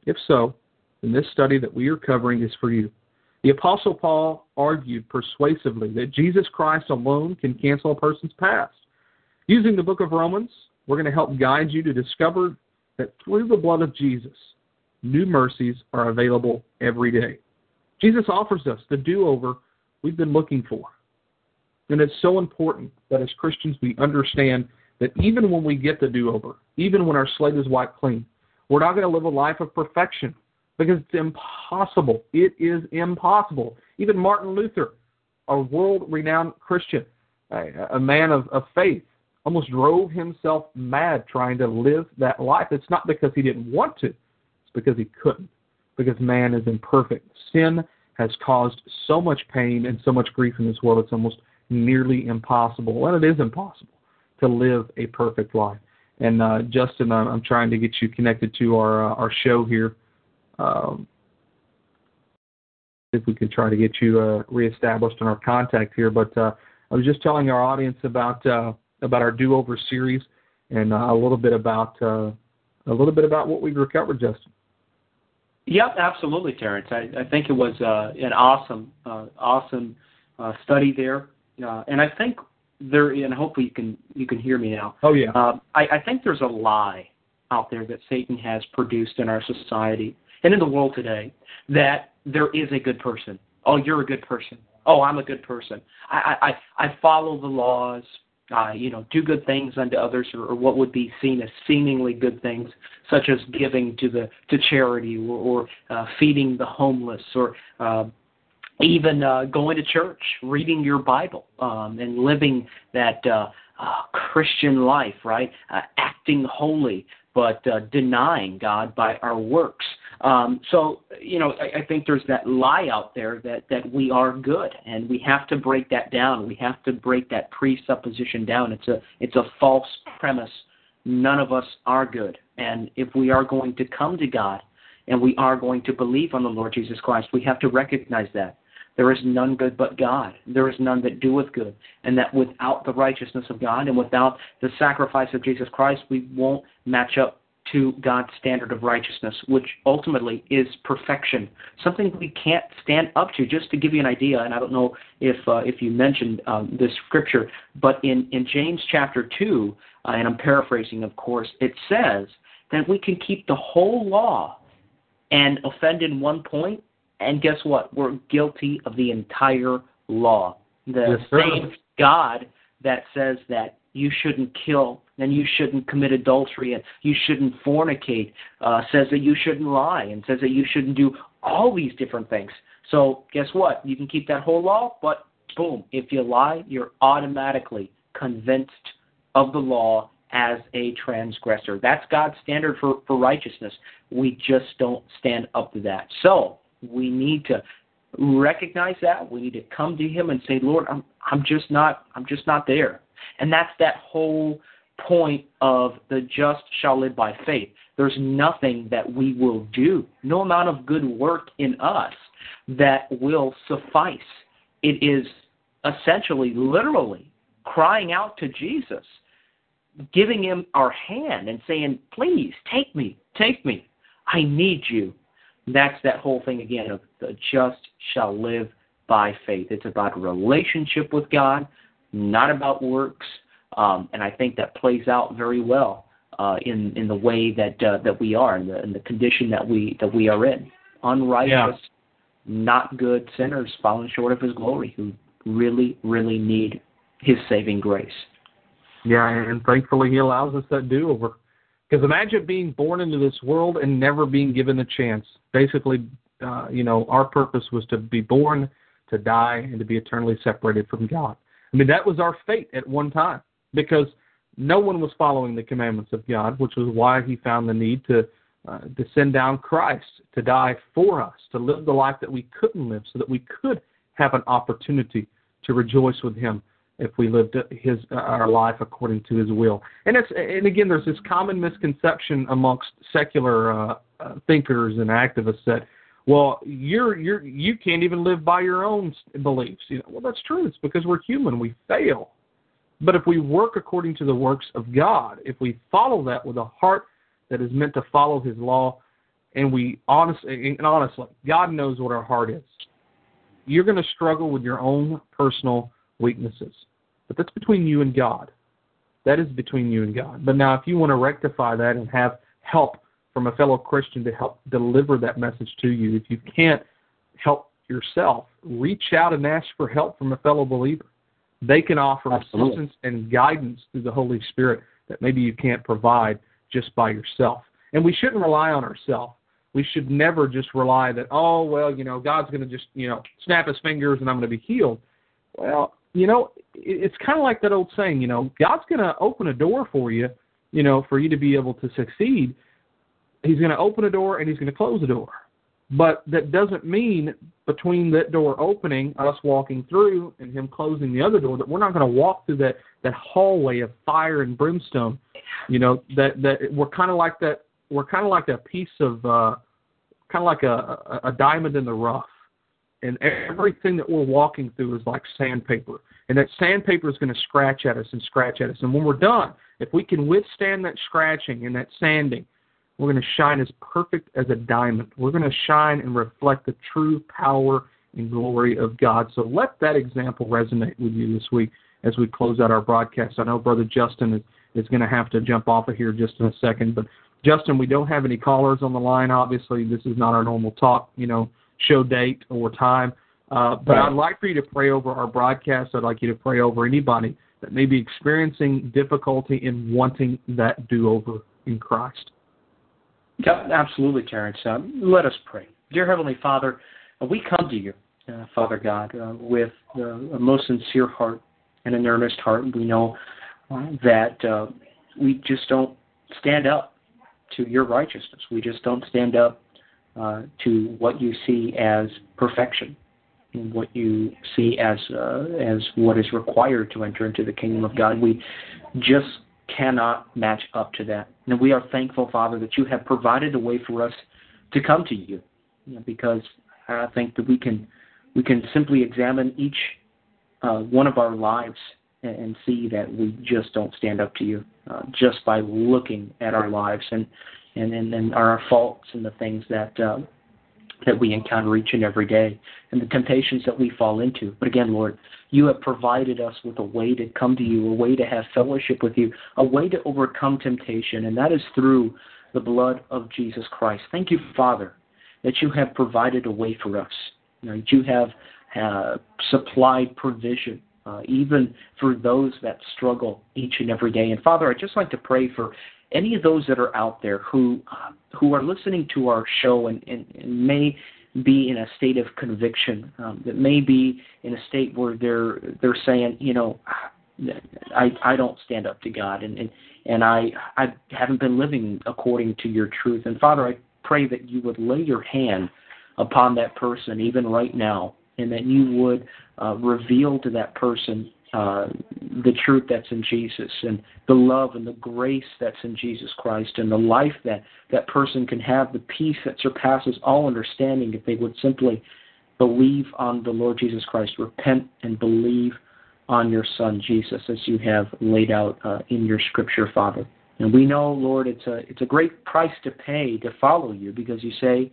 If so, then this study that we are covering is for you. The Apostle Paul argued persuasively that Jesus Christ alone can cancel a person's past. Using the book of Romans, we're going to help guide you to discover that through the blood of Jesus, new mercies are available every day. Jesus offers us the do over we've been looking for. And it's so important that as Christians we understand that even when we get the do over, even when our slate is wiped clean, we're not going to live a life of perfection because it's impossible. It is impossible. Even Martin Luther, a world renowned Christian, a, a man of, of faith, almost drove himself mad trying to live that life. It's not because he didn't want to, it's because he couldn't, because man is imperfect. Sin has caused so much pain and so much grief in this world, it's almost nearly impossible, and it is impossible to live a perfect life. And uh, Justin, I'm, trying to get you connected to our uh, our show here. Um, if we could try to get you uh, reestablished in our contact here, but uh, I was just telling our audience about uh, about our do over series and uh, a little bit about uh, a little bit about what we've recovered, Justin. Yep, absolutely, Terrence. I, I think it was uh, an awesome, uh, awesome uh, study there, uh, and I think there, and hopefully you can you can hear me now. Oh yeah. I, I think there's a lie out there that Satan has produced in our society and in the world today that there is a good person. Oh, you're a good person. Oh, I'm a good person. I I I follow the laws uh, you know, do good things unto others, or, or, what would be seen as seemingly good things, such as giving to the to charity, or, or uh, feeding the homeless, or uh, even uh, going to church, reading your Bible, um, and living that uh, uh, Christian life, right? Uh, acting holy, but uh, denying God by our works. Um, so, you know, I, I think there's that lie out there that, that we are good, and we have to break that down. We have to break that presupposition down. It's a it's a false premise. None of us are good, and if we are going to come to God, and we are going to believe on the Lord Jesus Christ, we have to recognize that. There is none good but God. There is none that doeth good. And that without the righteousness of God and without the sacrifice of Jesus Christ, we won't match up to God's standard of righteousness, which ultimately is perfection, something we can't stand up to. Just to give you an idea, and I don't know if uh, if you mentioned um, this scripture, but in in James chapter two, uh, and I'm paraphrasing, of course, it says that we can keep the whole law and offend in one point, and guess what? We're guilty of the entire law. The yes, same God that says that you shouldn't kill and you shouldn't commit adultery and you shouldn't fornicate, uh, says that you shouldn't lie and says that you shouldn't do all these different things. So guess what? You can keep that whole law, but boom, if you lie, you're automatically convinced of the law as a transgressor. That's God's standard for, for righteousness. We just don't stand up to that. So we need to recognize that. We need to come to him and say, Lord, I'm I'm just not I'm just not there. And that's that whole point of the just shall live by faith. There's nothing that we will do, no amount of good work in us that will suffice. It is essentially, literally, crying out to Jesus, giving him our hand and saying, Please take me, take me. I need you. That's that whole thing again of the just shall live by faith. It's about relationship with God, not about works. Um, and I think that plays out very well uh, in in the way that uh, that we are, in the, in the condition that we that we are in, unrighteous, yeah. not good sinners, falling short of His glory, who really really need His saving grace. Yeah, and thankfully He allows us that do over. Because imagine being born into this world and never being given a chance. Basically, uh, you know, our purpose was to be born, to die, and to be eternally separated from God. I mean, that was our fate at one time because no one was following the commandments of God, which was why he found the need to uh, to send down Christ to die for us, to live the life that we couldn't live, so that we could have an opportunity to rejoice with Him if we lived His uh, our life according to His will. And it's and again, there's this common misconception amongst secular uh, uh, thinkers and activists that well, you're you're you can't even live by your own beliefs. You know, well, that's true. It's because we're human. We fail. But if we work according to the works of God, if we follow that with a heart that is meant to follow His law, and we honestly and honestly, God knows what our heart is. You're going to struggle with your own personal weaknesses, but that's between you and God. that is between you and God. But now, if you want to rectify that and have help from a fellow Christian to help deliver that message to you, if you can't help yourself, reach out and ask for help from a fellow believer. They can offer Absolutely. assistance and guidance through the Holy Spirit that maybe you can't provide just by yourself. And we shouldn't rely on ourselves. We should never just rely that, oh, well, you know, God's going to just, you know, snap his fingers and I'm going to be healed. Well, you know, it's kind of like that old saying, you know, God's going to open a door for you, you know, for you to be able to succeed. He's going to open a door and he's going to close a door. But that doesn't mean between that door opening, us walking through, and him closing the other door, that we're not going to walk through that that hallway of fire and brimstone. You know that that we're kind of like that. We're kind of like a piece of, uh, kind of like a, a a diamond in the rough, and everything that we're walking through is like sandpaper, and that sandpaper is going to scratch at us and scratch at us. And when we're done, if we can withstand that scratching and that sanding, we're going to shine as perfect as a diamond. We're going to shine and reflect the true power and glory of God. So let that example resonate with you this week as we close out our broadcast. I know Brother Justin is, is going to have to jump off of here just in a second, but Justin, we don't have any callers on the line. Obviously, this is not our normal talk, you know, show date or time. Uh, but. I'd like for you to pray over our broadcast. I'd like you to pray over anybody that may be experiencing difficulty in wanting that do-over in Christ. Absolutely, Terrence. Uh, let us pray. Dear Heavenly Father, uh, we come to you, uh, Father God, uh, with uh, a most sincere heart and an earnest heart. We know uh, that we just don't stand up to your righteousness. We just don't stand up to what you see as perfection, and what you see as as what is required to enter into the kingdom of God. We just cannot match up to that. And we are thankful, Father, that you have provided a way for us to come to you, you know, because I think that we can we can simply examine each uh, one of our lives and, and see that we just don't stand up to you uh, just by looking at our lives and and and, and our faults and the things that uh, that we encounter each and every day and the temptations that we fall into. But again, Lord, you have provided us with a way to come to you, a way to have fellowship with you, a way to overcome temptation, and that is through the blood of Jesus Christ. Thank you, Father, that you have provided a way for us. You you have uh, supplied provision, uh, even for those that struggle each and every day. And Father, I'd just like to pray for any of those that are out there who uh, who are listening to our show and, and, and may be in a state of conviction, um, that may be in a state where they're they're saying, you know, I I don't stand up to God, and and and I I haven't been living according to your truth. And Father, I pray that you would lay your hand upon that person even right now, and that you would uh, reveal to that person uh, the truth that's in Jesus and the love and the grace that's in Jesus Christ and the life that that person can have, the peace that surpasses all understanding if they would simply believe on the Lord Jesus Christ, repent and believe on your Son Jesus as you have laid out uh, in your Scripture, Father. And we know, Lord, it's a it's a great price to pay to follow you because you say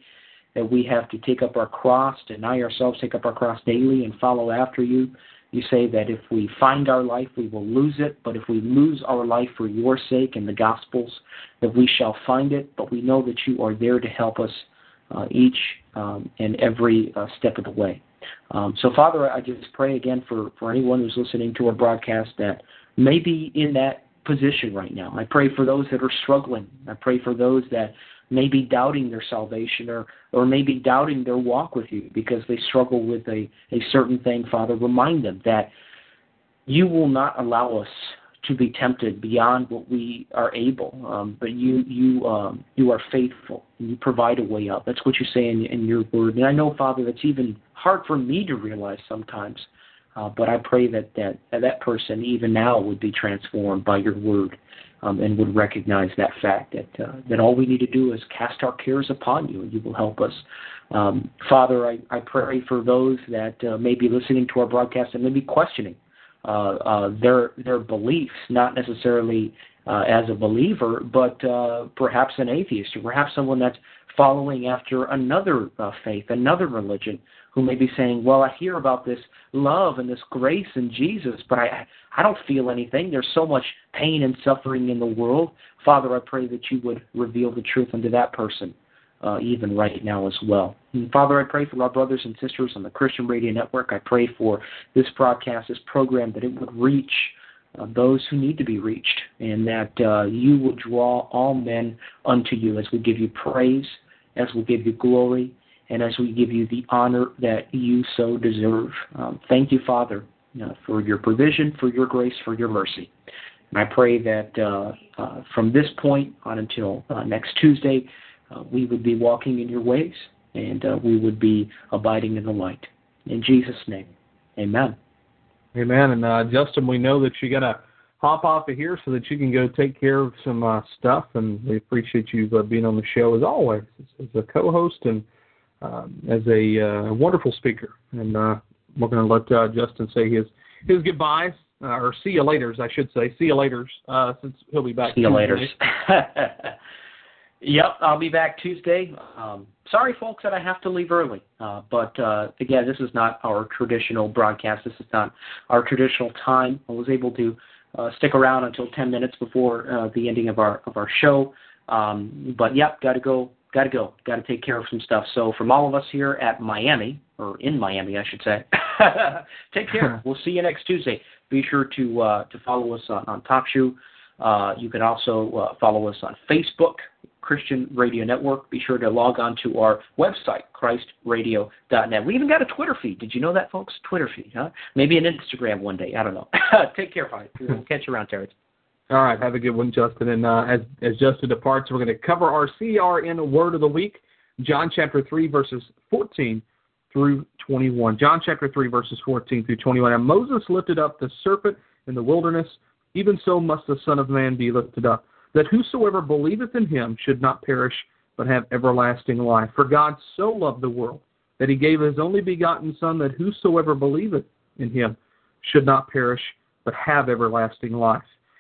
that we have to take up our cross, deny ourselves, take up our cross daily, and follow after you. You say that if we find our life, we will lose it, but if we lose our life for your sake and the Gospels, that we shall find it. But we know that you are there to help us uh, each um, and every uh, step of the way. Um, so, Father, I just pray again for, for anyone who's listening to our broadcast that may be in that position right now. I pray for those that are struggling. I pray for those that may be doubting their salvation or, or maybe doubting their walk with you because they struggle with a, a certain thing, Father. Remind them that you will not allow us to be tempted beyond what we are able, um, but you you um, you are faithful. You provide a way out. That's what you say in, in your word. And I know, Father, that's even hard for me to realize sometimes. Uh, but I pray that, that that person, even now, would be transformed by your word um, and would recognize that fact that uh, that all we need to do is cast our cares upon you, and you will help us. Um, Father, I, I pray for those that uh, may be listening to our broadcast and may be questioning uh, uh, their their beliefs, not necessarily uh, as a believer, but uh, perhaps an atheist or perhaps someone that's following after another faith, another religion, who may be saying, "Well, I hear about this love and this grace in Jesus, but I I don't feel anything. There's so much pain and suffering in the world." Father, I pray that you would reveal the truth unto that person, uh, even right now as well. And Father, I pray for our brothers and sisters on the Christian Radio Network. I pray for this broadcast, this program, that it would reach uh, those who need to be reached, and that uh, you will draw all men unto you as we give you praise, as we give you glory, and as we give you the honor that you so deserve. Um, thank you, Father, uh, for your provision, for your grace, for your mercy. And I pray that uh, uh, from this point on until uh, next Tuesday, we would be walking in your ways and we would be abiding in the light. In Jesus' name, amen. Amen. And uh, Justin, we know that you got to hop off of here so that you can go take care of some uh, stuff. And we appreciate you uh, being on the show as always, as a co-host and um, as a uh, wonderful speaker. And uh, we're going to let uh, Justin say his his goodbyes uh, or see you later, as I should say. See you later, uh, since he'll be back. See you later. [LAUGHS] Yep, I'll be back Tuesday. Um, sorry, folks, that I have to leave early. Uh, but uh, again, this is not our traditional broadcast. This is not our traditional time. I was able to uh, stick around until 10 minutes before uh, the ending of our of our show. Um, but yep, got to go. Got to go. Got to take care of some stuff. So from all of us here at Miami, or in Miami, I should say, [LAUGHS] take care. [LAUGHS] we'll see you next Tuesday. Be sure to uh, to follow us on, on TalkShoe. Uh, you can also uh, follow us on Facebook, Christian Radio Network. Be sure to log on to our website, ChristRadio.net. We even got a Twitter feed. Did you know that, folks? Twitter feed, huh? Maybe an Instagram one day. I don't know. [LAUGHS] Take care, Fight. We'll catch you around, Terry. All right. Have a good one, Justin. And uh, as, as Justin departs, we're going to cover our CRN Word of the Week, John chapter 3, verses 14 through 21. John chapter 3, verses 14 through 21. And Moses lifted up the serpent in the wilderness even so must the Son of Man be lifted up, that whosoever believeth in him should not perish, but have everlasting life. For God so loved the world that he gave his only begotten Son, that whosoever believeth in him should not perish, but have everlasting life.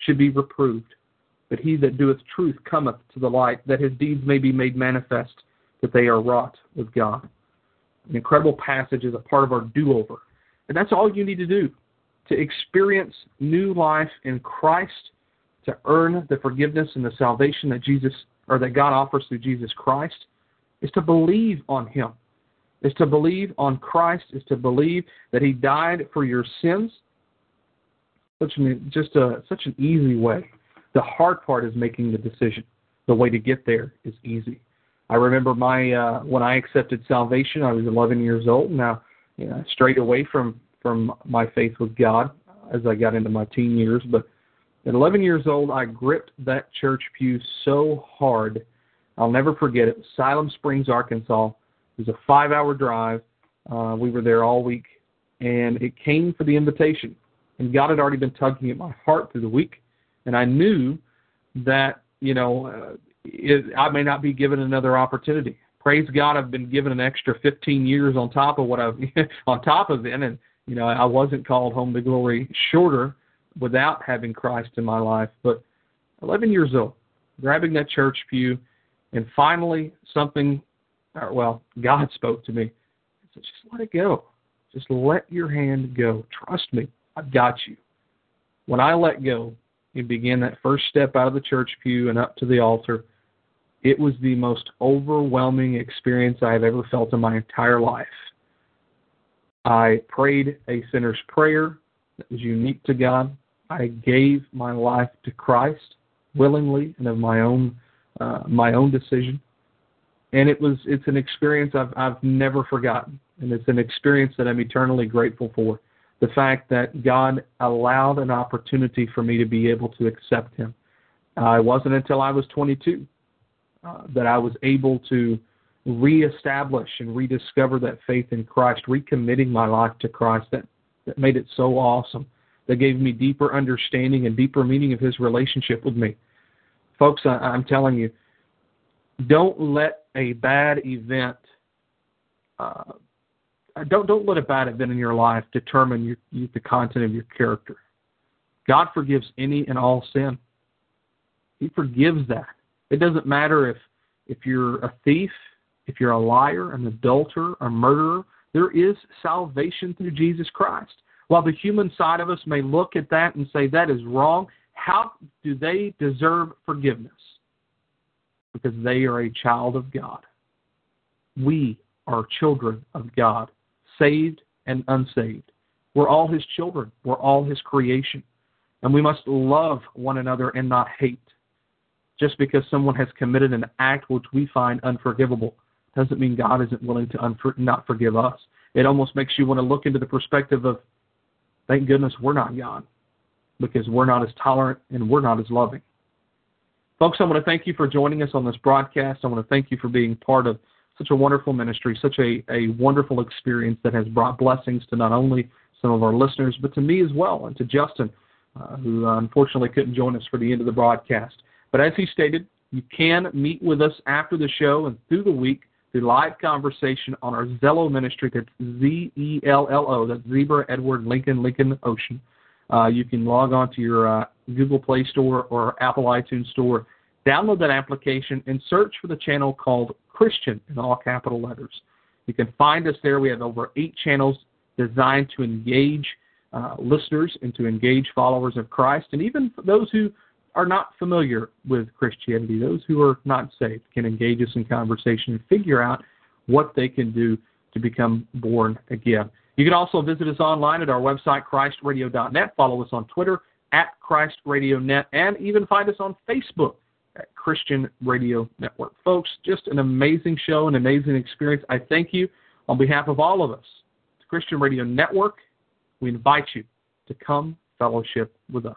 should be reproved. But he that doeth truth cometh to the light, that his deeds may be made manifest that they are wrought with God. An incredible passage is a part of our do over. And that's all you need to do to experience new life in Christ, to earn the forgiveness and the salvation that Jesus or that God offers through Jesus Christ, is to believe on Him. Is to believe on Christ, is to believe that He died for your sins. Such an, just a, such an easy way. The hard part is making the decision. The way to get there is easy. I remember my uh, when I accepted salvation, I was 11 years old. Now, you know, straight away from from my faith with God as I got into my teen years. But at 11 years old, I gripped that church pew so hard. I'll never forget it. Siloam Springs, Arkansas. It was a five-hour drive. Uh, we were there all week, and it came for the invitation. And God had already been tugging at my heart through the week, and I knew that you know uh, it, I may not be given another opportunity. Praise God, I've been given an extra 15 years on top of what I've [LAUGHS] on top of it, and you know I wasn't called home to glory shorter without having Christ in my life. But 11 years old, grabbing that church pew, and finally something, or, well, God [LAUGHS] spoke to me. Said, "Just let it go. Just let your hand go. Trust me. I've got you." When I let go and began that first step out of the church pew and up to the altar, it was the most overwhelming experience I have ever felt in my entire life. I prayed a sinner's prayer that was unique to God. I gave my life to Christ willingly and of my own uh, my own decision. And it was it's an experience I've I've never forgotten, and it's an experience that I'm eternally grateful for. The fact that God allowed an opportunity for me to be able to accept Him. Uh, it wasn't until I was 22 uh, that I was able to reestablish and rediscover that faith in Christ, recommitting my life to Christ that, that made it so awesome, that gave me deeper understanding and deeper meaning of His relationship with me. Folks, I, I'm telling you, don't let a bad event, uh, don't don't let a bad event in your life determine your, you, the content of your character. God forgives any and all sin. He forgives that. It doesn't matter if if you're a thief, if you're a liar, an adulterer, a murderer, there is salvation through Jesus Christ. While the human side of us may look at that and say that is wrong, how do they deserve forgiveness? Because they are a child of God. We are children of God, saved and unsaved. We're all His children, we're all His creation. And we must love one another and not hate. Just because someone has committed an act which we find unforgivable doesn't mean God isn't willing to unfor- not forgive us. It almost makes you want to look into the perspective of, thank goodness we're not God, because we're not as tolerant and we're not as loving. Folks, I want to thank you for joining us on this broadcast. I want to thank you for being part of such a wonderful ministry, such a, a wonderful experience that has brought blessings to not only some of our listeners, but to me as well, and to Justin, uh, who uh, unfortunately couldn't join us for the end of the broadcast. But as he stated, you can meet with us after the show and through the week through live conversation on our Zello ministry. That's Z E L L O. That's Zebra Edward Lincoln Lincoln Ocean. Uh, you can log on to your uh, Google Play Store or Apple iTunes Store, download that application, and search for the channel called Christian in all capital letters. You can find us there. We have over eight channels designed to engage uh, listeners and to engage followers of Christ, and even those who are not familiar with Christianity, those who are not saved, can engage us in conversation and figure out what they can do to become born again. You can also visit us online at our website, ChristRadio.net. Follow us on Twitter at ChristRadioNet, and even find us on Facebook at Christian Radio Network. Folks, just an amazing show, an amazing experience. I thank you on behalf of all of us. Christian Radio Network, we invite you to come fellowship with us.